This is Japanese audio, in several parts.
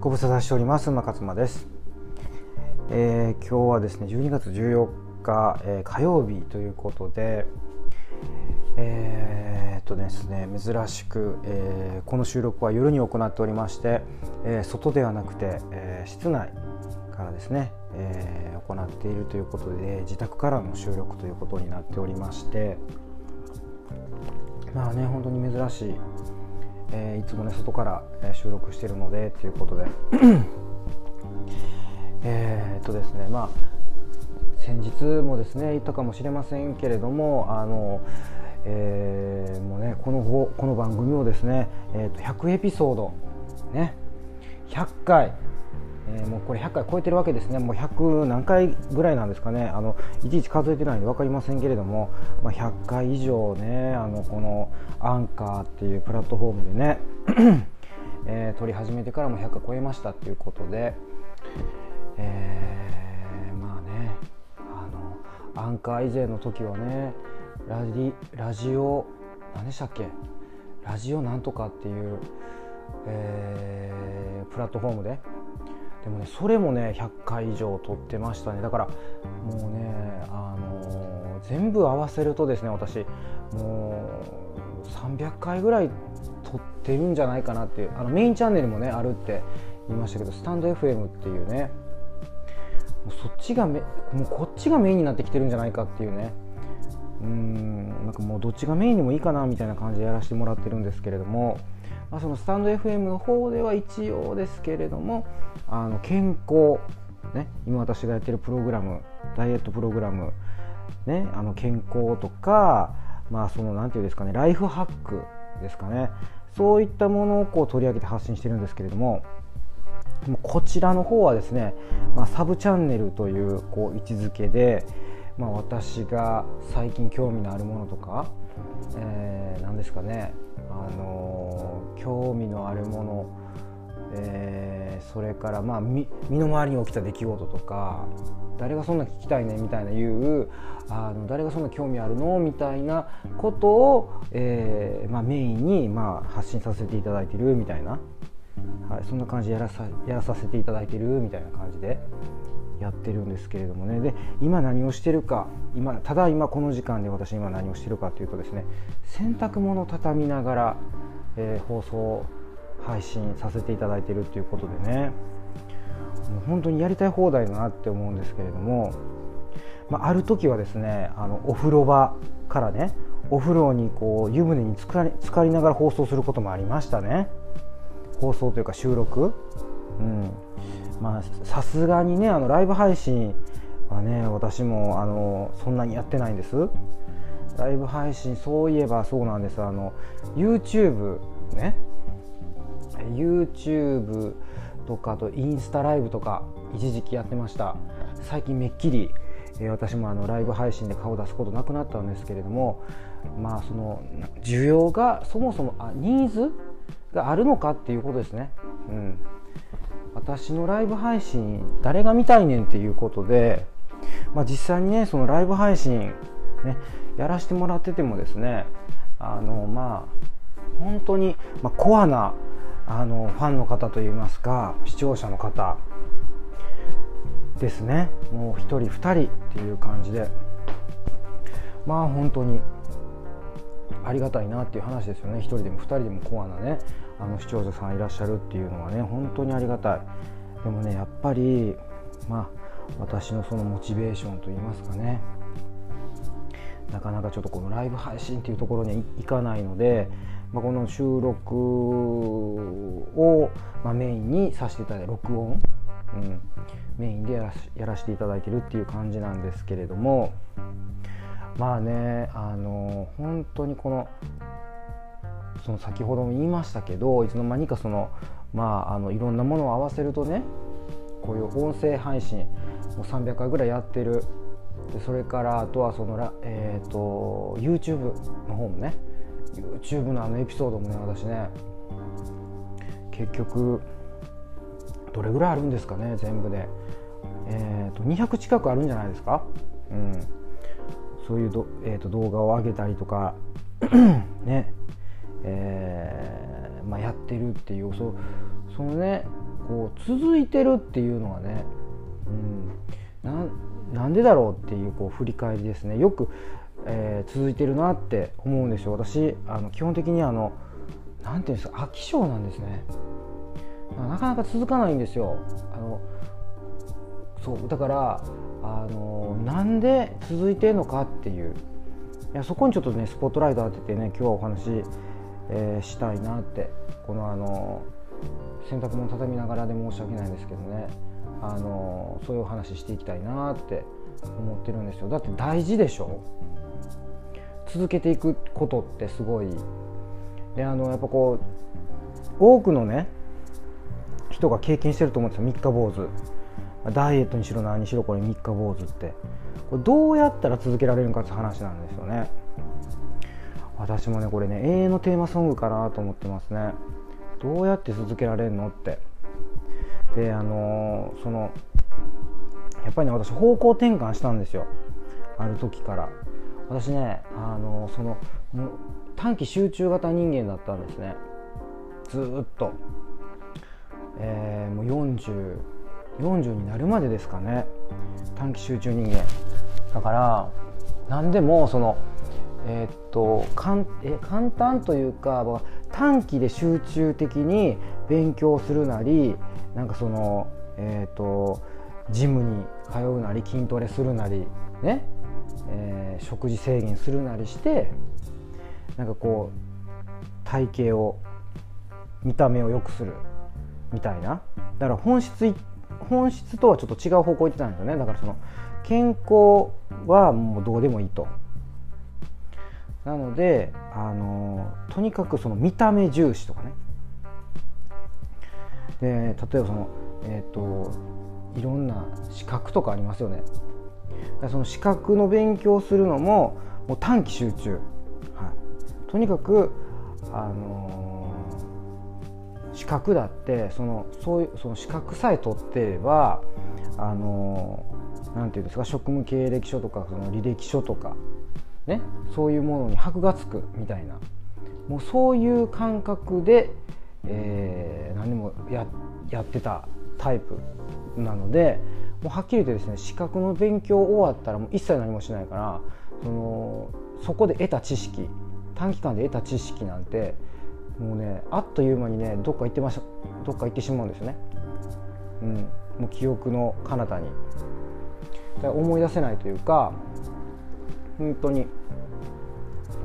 ご無沙汰しております馬勝間です、えー、今日はですね12月14日、えー、火曜日ということでえー、っとですね珍しく、えー、この収録は夜に行っておりまして、えー、外ではなくて、え、室内からですね、え、行っているということで自宅からの収録ということになっておりましてまあね本当に珍しいえー、いつもね外から収録してるのでということで。えっとですねまあ先日もですね言ったかもしれませんけれどもあの、えー、もうねこのこの番組をですね、えー、と100エピソードね100回えー、もうこれ100回超えてるわけですね、もう100何回ぐらいなんですかね、あのいちいち数えてないんで分かりませんけれども、まあ、100回以上ね、あのこのアンカーっていうプラットフォームでね、えー、撮り始めてからも100回超えましたっていうことで、えー、まあねあの、アンカー以前の時はね、ラジラジオ、何でしたっけ、ラジオなんとかっていう、えー、プラットフォームででもねそれもね100回以上撮ってましたね。だからもうねあのー、全部合わせるとですね私もう300回ぐらい撮ってるんじゃないかなっていうあのメインチャンネルもねあるって言いましたけどスタンド FM っていうねもうそっちがめもうこっちがメインになってきてるんじゃないかっていうねうんなんかもうどっちがメインでもいいかなみたいな感じでやらせてもらってるんですけれどもまあ、そのスタンド FM の方では一応ですけれどもあの健康、ね、今私がやってるプログラムダイエットプログラム、ね、あの健康とか、まあ、そのなんていうんですかねライフハックですかね。そういったものをこう取り上げて発信してるんですけれどもこちらの方はですね、まあ、サブチャンネルというこう位置づけで、まあ、私が最近興味のあるものとか、えー、何ですかねあの興味のあるもの、えー、それからまあ身の回りに起きた出来事とか誰がそんな聞きたいねみたいな言うあの誰がそんな興味あるのみたいなことを、えーまあ、メインに、まあ、発信させていただいてるみたいな、はい、そんな感じでやらさやらさせていただいてるみたいな感じで。やってるんですけれどもね。で今何をしてるか今ただ今この時間で私今何をしてるかというとですね洗濯物を畳みながら、えー、放送配信させていただいてるっていうことでね。もう本当にやりたい放題だなって思うんですけれども、まあ、ある時はですねあのお風呂場からねお風呂にこう湯船につかり浸かりながら放送することもありましたね。放送というか収録、うん、まあさすがにねあのライブ配信はね私もあのそんなにやってないんです。ライブ配信そういえばそうなんです。あの YouTube ね。YouTube とかとインスタライブとか一時期やってました。最近めっきり、え、私もあのライブ配信で顔出すことなくなったんですけれどもまあその需要がそもそもあニーズがあるのかっていうことですね。うん。私のライブ配信誰が見たいねんっていうことで、まあ、実際にねそのライブ配信、ね、やらせてもらっててもですねあのまあ本当に、まあ、コアなあのファンの方といいますか視聴者の方ですね。もう1人2人っていう感じで。まあ本当にありがたいなっていう話ですよね。1人でも2人でもコアなねあの視聴者さんいらっしゃるっていうのはね本当にありがたい。でもねやっぱりまあ私のそのモチベーションといいますかねなかなかちょっとこのライブ配信っていうところにはいかないので、まあ、この収録を、まあ、メインにさせていただいて録音、うん、メインでやらやらせていただいてるっていう感じなんですけれどもまあねあの本当にこのその先ほども言いましたけどいつの間にかその、まあ、あのいろんなものを合わせるとねこういう音声配信もう300回ぐらいやってる。でそれからあとはその、えーと、YouTube の方もね YouTube のあのエピソードもね私ね結局どれぐらいあるんですかね全部で、えーと、200近くあるんじゃないですか、うん、そういうど、えーと動画を上げたりとか ね。えー、まあ、やってるっていうそそのねこう続いてるっていうのはね、うん、ななんでだろうっていうこう振り返りですね。よく、えー、続いてるなって思うんですよ。私あの基本的にあのなんていうんですか飽き性なんですね。なかなか続かないんですよ。あのそうだからあのなんで続いてるのかっていう。いやそこにちょっとねスポットライト当ててね今日はお話、えー、したいなってこのあの洗濯物畳みながらで申し訳ないですけどね。あのそういうお話していきたいなって思ってるんですよ。だって大事でしょ？続けていくことってすごい。であのやっぱこう多くのね人が経験してると思うんですよ。三日坊主。ダイエットにしろ何にしろこれ三日坊主って。これどうやったら続けられるかって話なんですよね。私もねこれね永遠のテーマソングかなと思ってますね。どうやって続けられるのって。であのー、そのやっぱりね私方向転換したんですよ。ある時から。私ねあのー、その短期集中型人間だったんですね。ずっと、えー、もう40 40になるまでですかね。短期集中人間。だから何でもそのえー、っとかんえ簡単というか短期で集中的に勉強するなりなんかそのえー、っとジムに通うなり筋トレするなりね、えー、食事制限するなりしてなんかこう体型を見た目を良くするみたいな。だから本質本質とはちょっと違う方向行ってたんですよね。だからその健康はもうどうでもいいと。なのであのとにかくその見た目重視とかね。で例えばそのえっ、ー、といろんな資格とかありますよね。その資格の勉強するのももう短期集中、はい、とにかくあのー、資格だってそのそういうその資格さえ取ってればあのー、なんていうんですか職務経歴書とかその履歴書とかね、そういうものに箔がつくみたいな。もうそういう感覚で、えー、何でもややってたタイプなのでもうはっきり言ってですね資格の勉強終わったらもう一切何もしないからそのそこで得た知識短期間で得た知識なんてもうねあっという間にねどっか行ってましたどっか行ってしまうんですよね。うん、もう記憶の彼方に。思い出せないというか本当に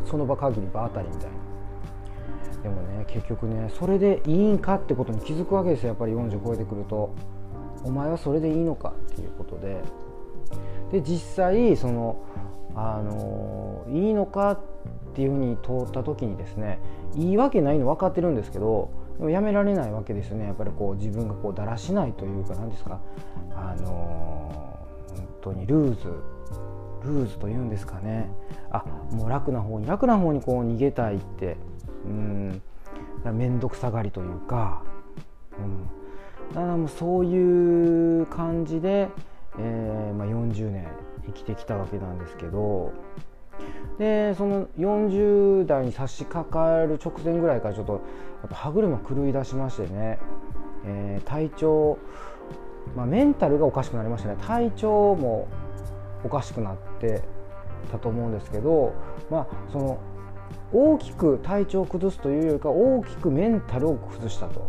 その場限り場当たりみたいな。でもね結局ねそれでいいんかってことに気づくわけですよやっぱり40超えてくると。お前はそれでいいのかっていうことで。で実際そのあのいいのかっていうふうに通った時にですねいいわけないの分かってるんですけどでもやめられないわけですよね。やっぱりこう自分がこうだらしないというか何ですか。あの本当にルーズ。ルーズというんですかね。あもう楽な方に楽な方にこう逃げたいって。うん。面倒くさがりというか、うん、だからもうそういう感じで、えーまあ、40年生きてきたわけなんですけど。でその40代に差し掛かる直前ぐらいからちょっとやっぱ歯車狂い出しましてね、えー、体調、まあ、メンタルがおかしくなりましたね。体調もおかしくなってたと思うんですけど、まあ、その大きく体調を崩すというよりか大きくメンタルを崩したと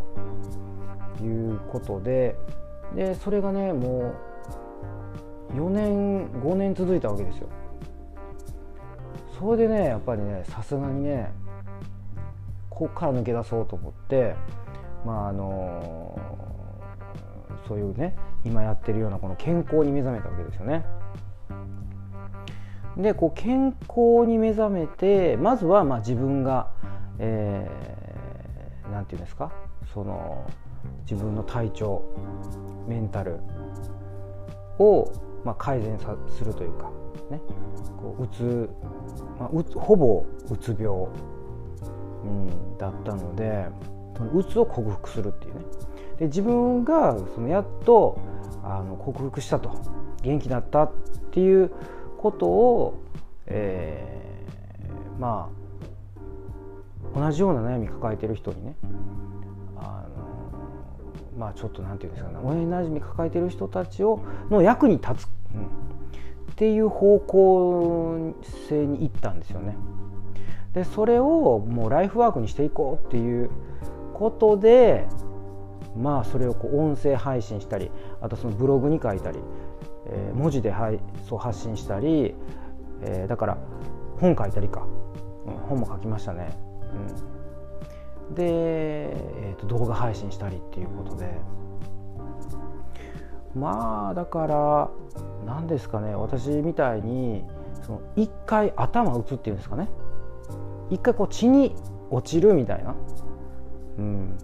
いうことででそれがねもう4年5年続いたわけですよ。それでねやっぱりねさすがにねここから抜け出そうと思ってまああのそういうね今やってるようなこの健康に目覚めたわけですよね。でこう健康に目覚めてまずはまあ自分が何、えー、て言うんですか？その自分の体調メンタルを、まあ、改善さするというか、ね、こううつ、まあ、うつほぼうつ病、うん、だったのでうつを克服するっていうね。で自分がそのやっとあの克服したと。元気になったっていうことを、えー、まあ同じような悩み抱えてる人にねあの、まあちょっと何て言うんですかね親なじみ抱えてる人たちをの役に立つ、うん、っていう方向性にいったんですよね。でそれをもうライフワークにしていこうっていうことでまあそれをこう音声配信したりあとそのブログに書いたり、えー、文字で配そう発信したり、えー、だから本書いたりか、うん、本も書きましたね。うん、で、えーと、動画配信したりっていうことで。まあだから何ですかね。私みたいにその一回頭打つっていうんですかね。一回こう血に落ちるみたいな、うん、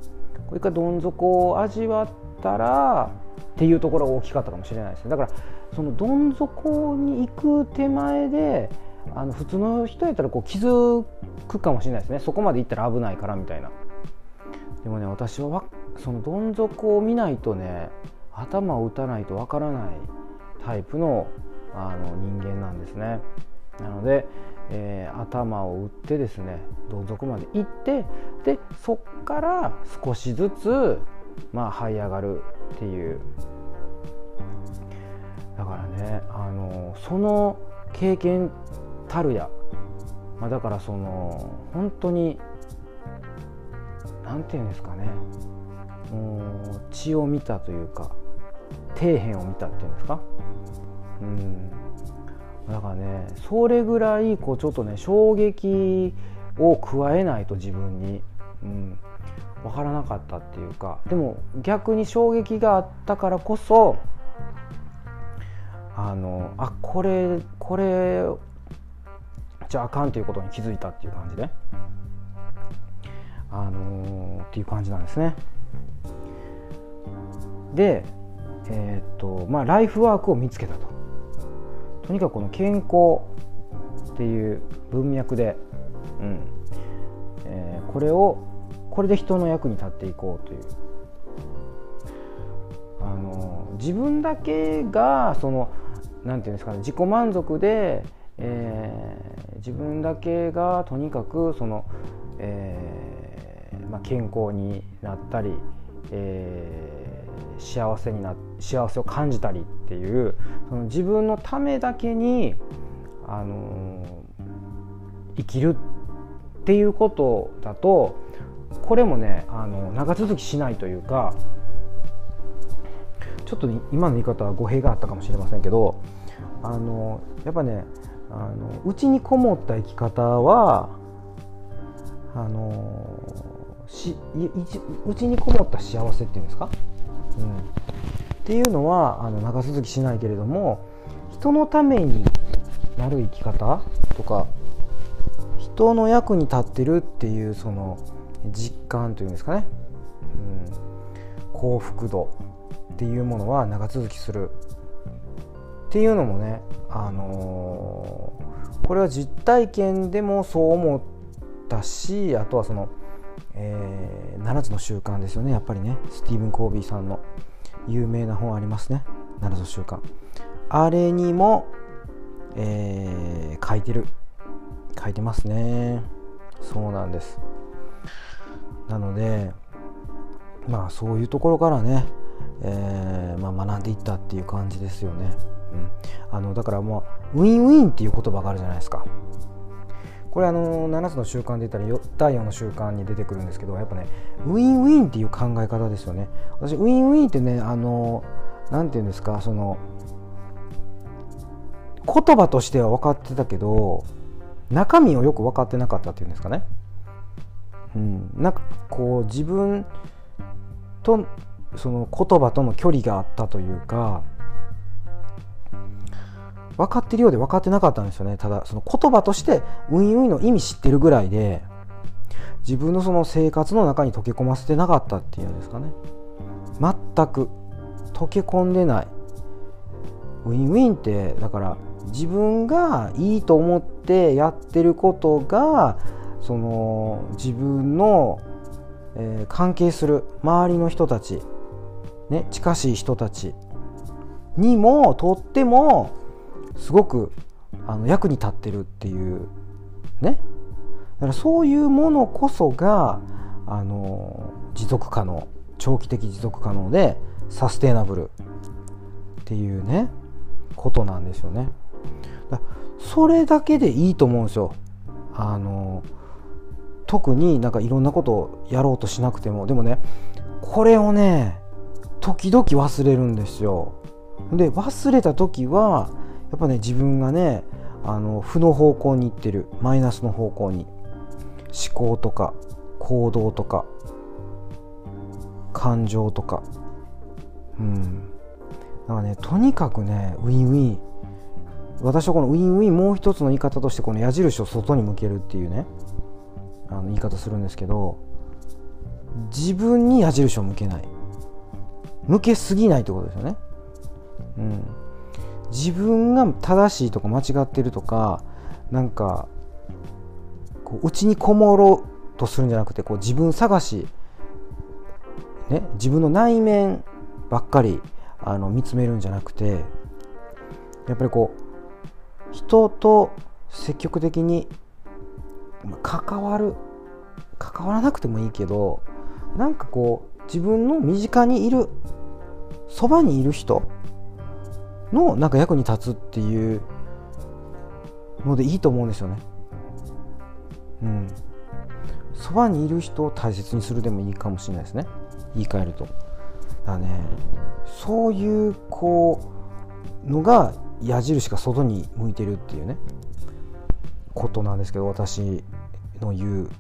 これ一回どん底を味わったらっていうところが大きかったかもしれないですね。だからそのどん底に行く手前であの普通の人やったらこう気づくかもしれないですね。そこまで行ったら危ないからみたいな。でもね私はそのどん底を見ないとね頭を打たないとわからないタイプのあの人間なんですね。なので、えー、頭を打ってですねどん底まで行ってでそっから少しずつまあ這い上がるっていう。だからねあのその経験たるや、まあ、だからその本当に何て言うんですかね。血を見たというか底辺を見たっていうんですか。うん。だからねそれぐらいこうちょっとね衝撃を加えないと自分に、うん、分からなかったっていうかでも逆に衝撃があったからこそあのあこれこれじゃあかんということに気づいたっていう感じであのー、っていう感じなんですね。でえー、っとまあライフワークを見つけたと。とにかくこの健康っていう文脈で、うんえー、これをこれで人の役に立っていこうという。あの自分だけがそのなんていうんですかね自己満足で、えー、自分だけがとにかくその、えーまあ、健康になったり、えー、幸せにな幸せを感じたりっていうその自分のためだけに、あのー、生きるっていうことだとこれもねあの長続きしないというかちょっと今の言い方は語弊があったかもしれませんけどあのやっぱねあのうちにこもった生き方はあのしうちにこもった幸せっていうんですか、うん、っていうのはあの長続きしないけれども人のためになる生き方とか人の役に立ってるっていうその実感というんですかね、うん、幸福度っていうものは長続きする。っていうのもね、あのー、これは実体験でもそう思ったしあとはその、えー、7つの習慣ですよね。やっぱりね。スティーブン・コービーさんの有名な本ありますね。7つの習慣。あれにも、えー、書いてる。書いてますね。そうなんです。なのでまあそういうところからね、えー、まあ、学んでいったっていう感じですよね、うん、あのだからもうウィンウィンっていう言葉があるじゃないですか。これあの7つの習慣で言ったら第4の習慣に出てくるんですけどやっぱねウィンウィンっていう考え方ですよね。私ウィンウィンってねあの何て言うんですかその言葉としては分かってたけど中身をよく分かってなかったっていうんですかね。うん、なんかこう自分とその言葉との距離があったというか分かってるようで分かってなかったんですよね。ただその言葉としてウィンウィンの意味知ってるぐらいで自分のその生活の中に溶け込ませてなかったっていうんですかね。全く溶け込んでない。ウィンウィンってだから自分がいいと思ってやってることがその自分の、えー、関係する周りの人たち、ね、近しい人たちにもとってもすごくあの役に立ってるっていうね。だからそういうものこそがあの持続可能長期的持続可能でサステイナブルっていうねことなんですよね。それだけでいいと思うんですよ。あの特になんかいろんなことをやろうとしなくても。でもねこれをね時々忘れるんですよ。で忘れた時はやっぱね自分がねあの負の方向に行ってる。マイナスの方向に。思考とか行動とか感情とか。うん。だからねとにかくねウィンウィン。私はこのウィンウィンもう一つの言い方としてこの矢印を外に向けるっていうね。あの言い方するんですけど自分に矢印を向けない向けすぎないってことですよね。うん、自分が正しいとか間違ってるとかなんかこう内にこもろうとするんじゃなくてこう自分探し、ね、自分の内面ばっかりあの見つめるんじゃなくてやっぱりこう人と積極的に関わる関わらなくてもいいけどなんかこう自分の身近にいるそばにいる人のなんか役に立つっていうのでいいと思うんですよね。うん。そばにいる人を大切にするでもいいかもしれないですね。言い換えると。だね、そういうこうのが矢印が外に向いてるっていうねことなんですけど私の言う。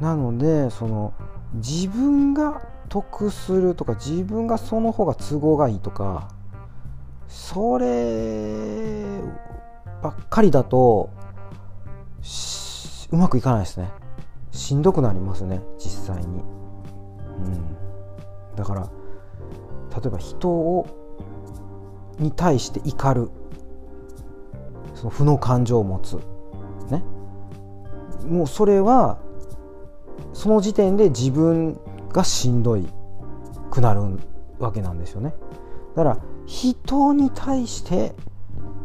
なのでその自分が得するとか自分がその方が都合がいいとかそればっかりだとうまくいかないですね。しんどくなりますね実際に、うん、だから例えば人をに対して怒る。その負の感情を持つ。ね。もうそれはその時点で自分がしんどいくなるわけなんですよね。だから人に対して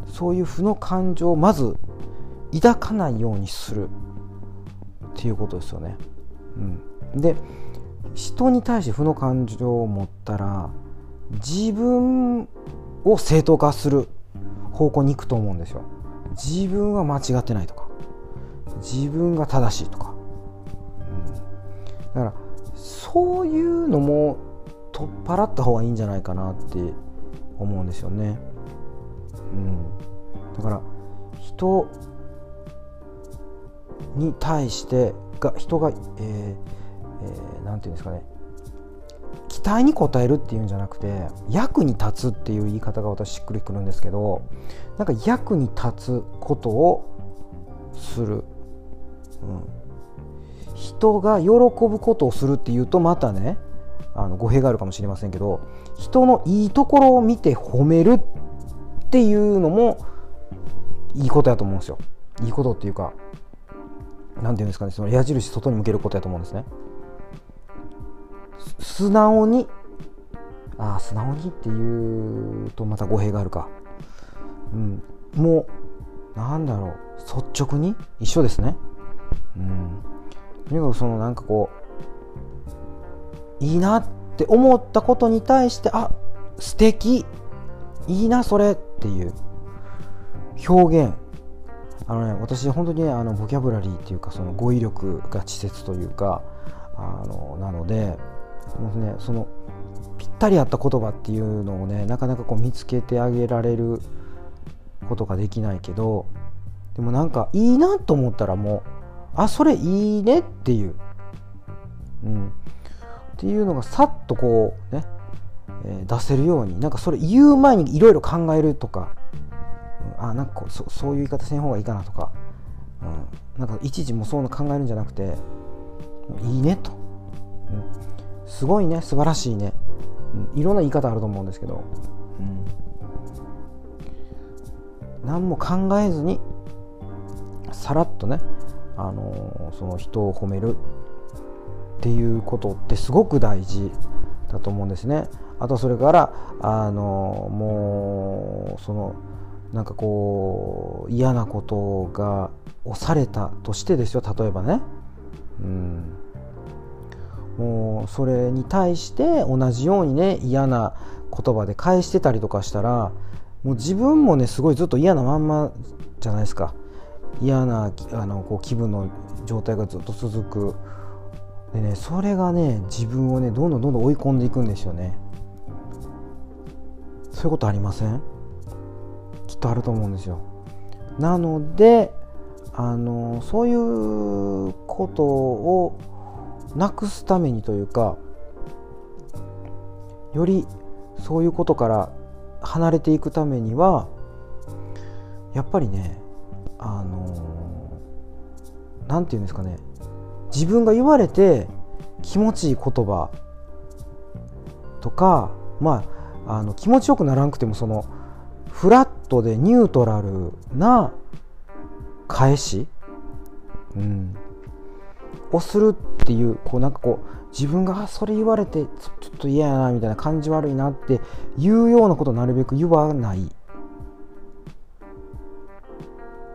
そういう負の感情をまず抱かないようにするっていうことですよね、うん、で人に対して負の感情を持ったら自分を正当化する方向に行くと思うんですよ。自分は間違ってないとか。自分が正しいとか、うん、だからそういうのも取っ払った方がいいんじゃないかなって思うんですよね。うん、だから人に対してが人が、えーえー、なんていうんですかね。期待に応えるっていうんじゃなくて役に立つっていう言い方が私しっくりくるんですけどなんか役に立つことをする、うん、人が喜ぶことをするっていうとまたねあの語弊があるかもしれませんけど人のいいところを見て褒めるっていうのもいいことやと思うんですよ。いいことっていうか何て言うんですかねその矢印外に向けることやと思うんですね。素直に。ああ素直にっていうとまた語弊があるか。うん。もうなんだろう。率直に？一緒ですね。うん。とにかくそのなんかこういいなって思ったことに対してあ素敵。いいなそれっていう。表現。あのね私本当に、ね、あのボキャブラリーっていうかその語彙力が稚拙というかあのなのでもねそのぴったり合った言葉っていうのをねなかなかこう見つけてあげられることができないけどでもなんかいいなと思ったらもうあそれいいねっていう、うん、っていうのがさっとこうね、えー、出せるようになんかそれ言う前にいろいろ考えるとか、うん、あなんかそそういう言い方せん方がいいかなとか、うん、なんかいちいちもそういうの考えるんじゃなくていいねと、うん、すごいね素晴らしいね、うん、いろんな言い方あると思うんですけど、うん、何も考えずにさらっとねあのその人を褒めるっていうことってすごく大事だと思うんですね。あとそれからあのもうそのなんかこう嫌なことが押されたとしてですよ例えばね、うん、もうそれに対して同じようにね嫌な言葉で返してたりとかしたらもう自分もねすごいずっと嫌なまんまじゃないですか。嫌なあのこう気分の状態がずっと続く。でねそれがね自分をねどんどんどんどん追い込んでいくんですよね。そういうことありません？きっとあると思うんですよ。なのであのそういうことをなくすためにというかよりそういうことから離れていくためにはやっぱりねあの何て言うんですかね自分が言われて気持ちいい言葉とかまああの気持ちよくならなくてもそのフラットでニュートラルな返し、うん、をするっていうこうなんかこう自分がそれ言われてちょっと嫌やなみたいな感じ悪いなっていうようなことをなるべく言わない。っ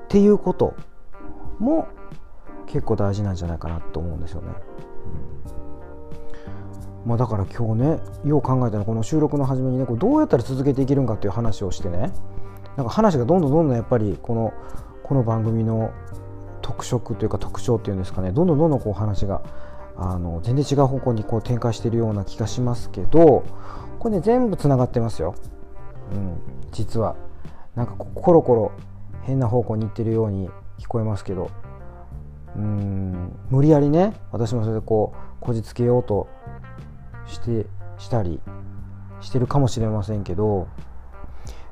ていうことも結構大事なんじゃないかなと思うんですよね。まあ、だから今日ねよう考えたらこの収録の初めにねこれどうやったら続けていけるんかっていう話をしてね。なんか話がどんどんどんどんやっぱりこのこの番組の特色というか特徴っていうんですかね。どんどんどんどんこう話があの全然違う方向にこう展開しているような気がしますけどこれね全部つながってますよ、うん、実は。なんかコロコロ変な方向に行ってるように聞こえますけど。うん無理やりね私もそれでこうこじつけようとしてしたりしてるかもしれませんけど。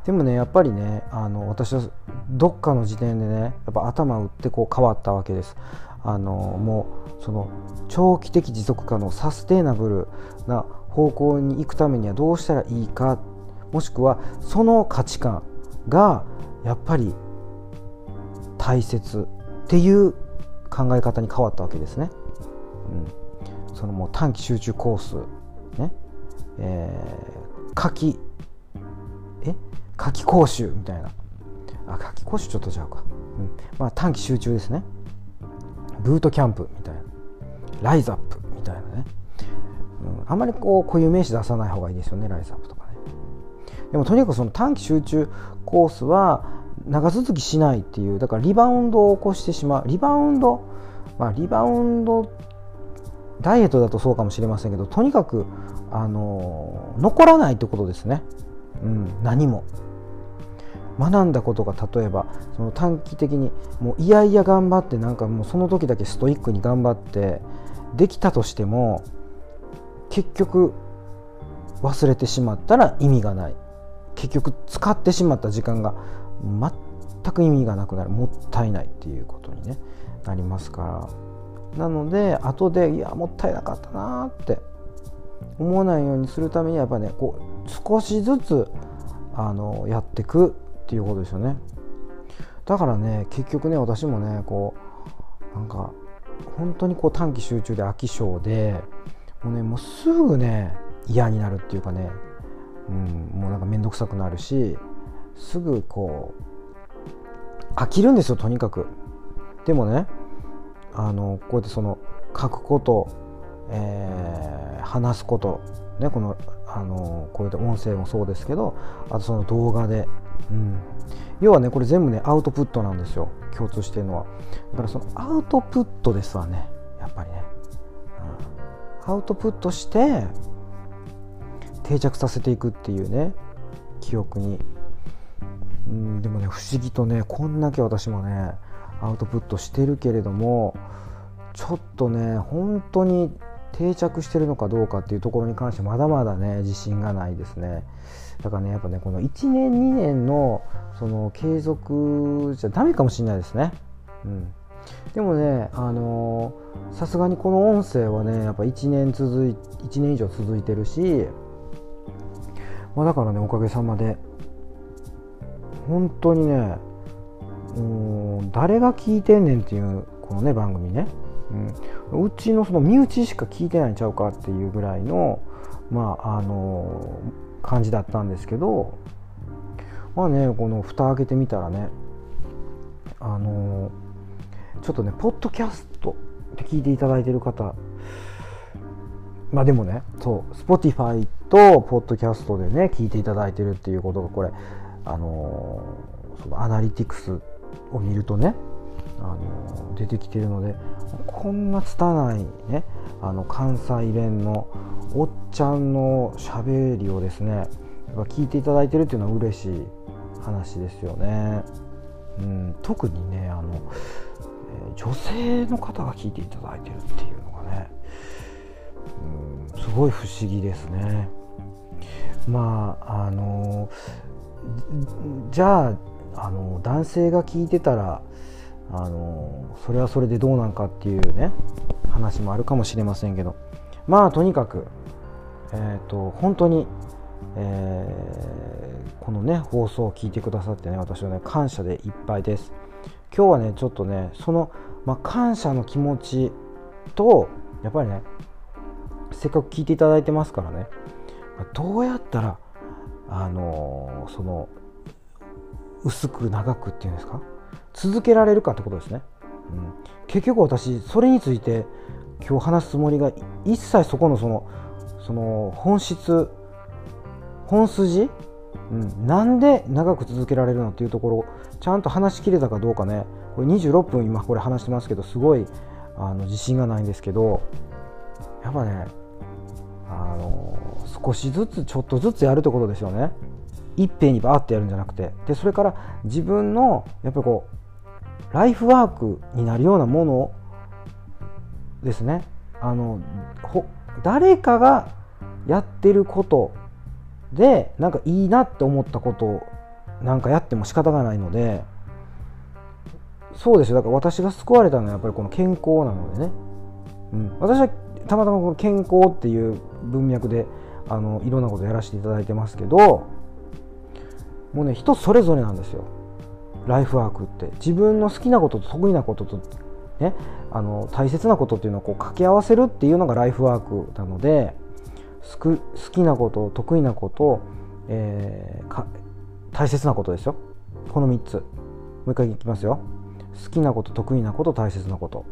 でもねやっぱりねあの私はどっかの時点でねやっぱ頭打ってこう変わったわけです。あのもうその長期的持続可能サステイナブルな方向に行くためにはどうしたらいいかもしくはその価値観がやっぱり大切っていう考え方に変わったわけですね。うん、そのもう短期集中コースね、えー、夏季え？夏季講習みたいな。あ夏季講習ちょっと違うか、うん。まあ、短期集中ですね。ブートキャンプみたいなライズアップみたいなね、うん、あんまりこう固有名詞出さない方がいいですよねライズアップとかね。でもとにかくその短期集中コースは長続きしないっていうだからリバウンドを起こしてしまう。リバウンドまあリバウンドダイエットだとそうかもしれませんけどとにかくあの残らないってことですね、うん、何も。学んだことが例えばその短期的にもういやいや頑張ってなんかもうその時だけストイックに頑張ってできたとしても結局忘れてしまったら意味がない。結局使ってしまった時間が全く意味がなくなる。もったいないっていうことに、ね、なりますから。なので後でいやもったいなかったなって思わないようにするためにやっぱねこう少しずつあのやっていくっていうことですよね。だからね結局ね私もねこうなんか本当にこう短期集中で飽き性でもうねもうすぐね嫌になるっていうかね、うん、もうなんか面倒くさくなるしすぐこう飽きるんですよとにかく。でもねあのこうやってその書くこと、えー、話すことねこのあのこういった音声もそうですけどあとその動画でうん、要はねこれ全部ねアウトプットなんですよ。共通してるのは。だからそのアウトプットですわね。やっぱりね、うん、アウトプットして定着させていくっていうね記憶に、うん、でもね不思議とねこんだけ私もねアウトプットしてるけれどもちょっとね本当に定着してるのかどうかっていうところに関してまだまだね自信がないですね。だからねやっぱねこの1年2年のその継続じゃダメかもしれないですね。うん。でもねあのさすがにこの音声はねやっぱ1年続い1年以上続いてるしまあだからねおかげさまで本当にねうん誰が聞いてんねんっていうこのね番組ね。うん、うちのその身内しか聞いてないんちゃうかっていうぐらいの,、まあ、あの感じだったんですけどまあねこの蓋開けてみたらねあのちょっとねポッドキャストって聞いていただいてる方まあでもねそう Spotify とポッドキャストでね聞いていただいてるっていうことがこれあの、そのアナリティクスを見るとねあの出てきてるのでこんな拙いねあの関西弁のおっちゃんのしゃべりをですねやっぱ聞いていただいてるっていうのは嬉しい話ですよね。うん、特にねあの、え、女性の方が聞いていただいてるっていうのがね、うん、すごい不思議ですね。まああのじゃああの男性が聞いてたらあのそれはそれでどうなんかっていうね話もあるかもしれませんけど。まあとにかく、えーと、本当に、えー、このね放送を聞いてくださってね私はね感謝でいっぱいです。今日はねちょっとねその、まあ、感謝の気持ちとやっぱりねせっかく聞いていただいてますからねどうやったらあの、その薄く長くっていうんですか？続けられるかってことですね、うん、結局私それについて今日話すつもりが一切そこのそのその本質本筋、うん、なんで長く続けられるのっていうところちゃんと話しきれたかどうかね。これ26分今これ話してますけどすごいあの自信がないんですけどやっぱねあの少しずつちょっとずつやるってことですよね。いっぺんにバーってやるんじゃなくて。でそれから自分のやっぱりこうライフワークになるようなものですね。あの誰かがやってることでなんかいいなって思ったことをなんかやっても仕方がないのでそうですよ。だから私が救われたのはやっぱりこの健康なのでね、うん、私はたまたまこの健康っていう文脈であのいろんなことやらせていただいてますけどもうね人それぞれなんですよ。ライフワークって自分の好きなことと得意なこととねあの大切なことっていうのをこう掛け合わせるっていうのがライフワークなので好きなこと得意なこと、えー、大切なことですよ。この3つ。もう一回いきますよ。好きなこと得意なこと大切なこと、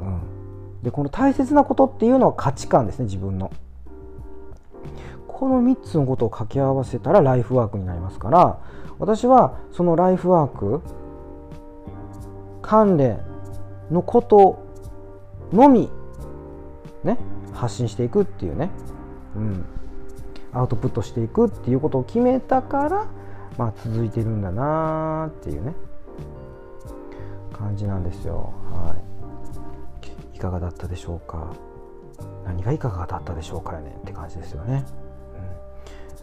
うん、でこの大切なことっていうのは価値観ですね自分の。この3つのことを掛け合わせたらライフワークになりますから私はそのライフワーク関連のことのみね発信していくっていうね、うん、アウトプットしていくっていうことを決めたから、まあ、続いてるんだなっていうね。感じなんですよ。はい、いかがだったでしょうか。何がいかがだったでしょうかねって感じですよね。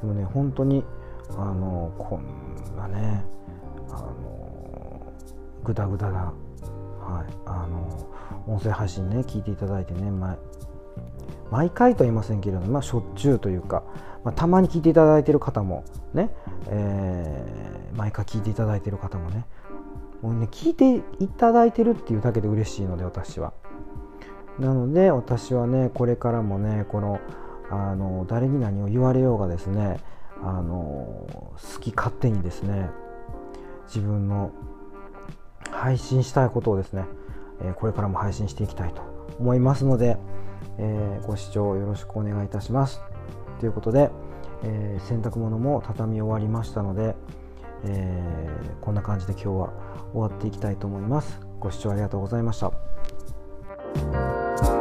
うん、でもね本当にあのこんなねあのぐだぐだなはい、あの音声配信ね聞いていただいてね毎毎回とは言いませんけれども、まあ、しょっちゅうというか、まあ、たまに聞いていただいている方もね、えー、毎回聞いていただいている方もねもうね聞いていただいてるっていうだけで嬉しいので私は。なので私はねこれからもねこのあの誰に何を言われようがですねあの好き勝手にですね自分の配信したいことをですね、えこれからも配信していきたいと思いますので、えご視聴よろしくお願いいたします。ということで、え洗濯物も畳み終わりましたので、えこんな感じで今日は終わっていきたいと思います。ご視聴ありがとうございました。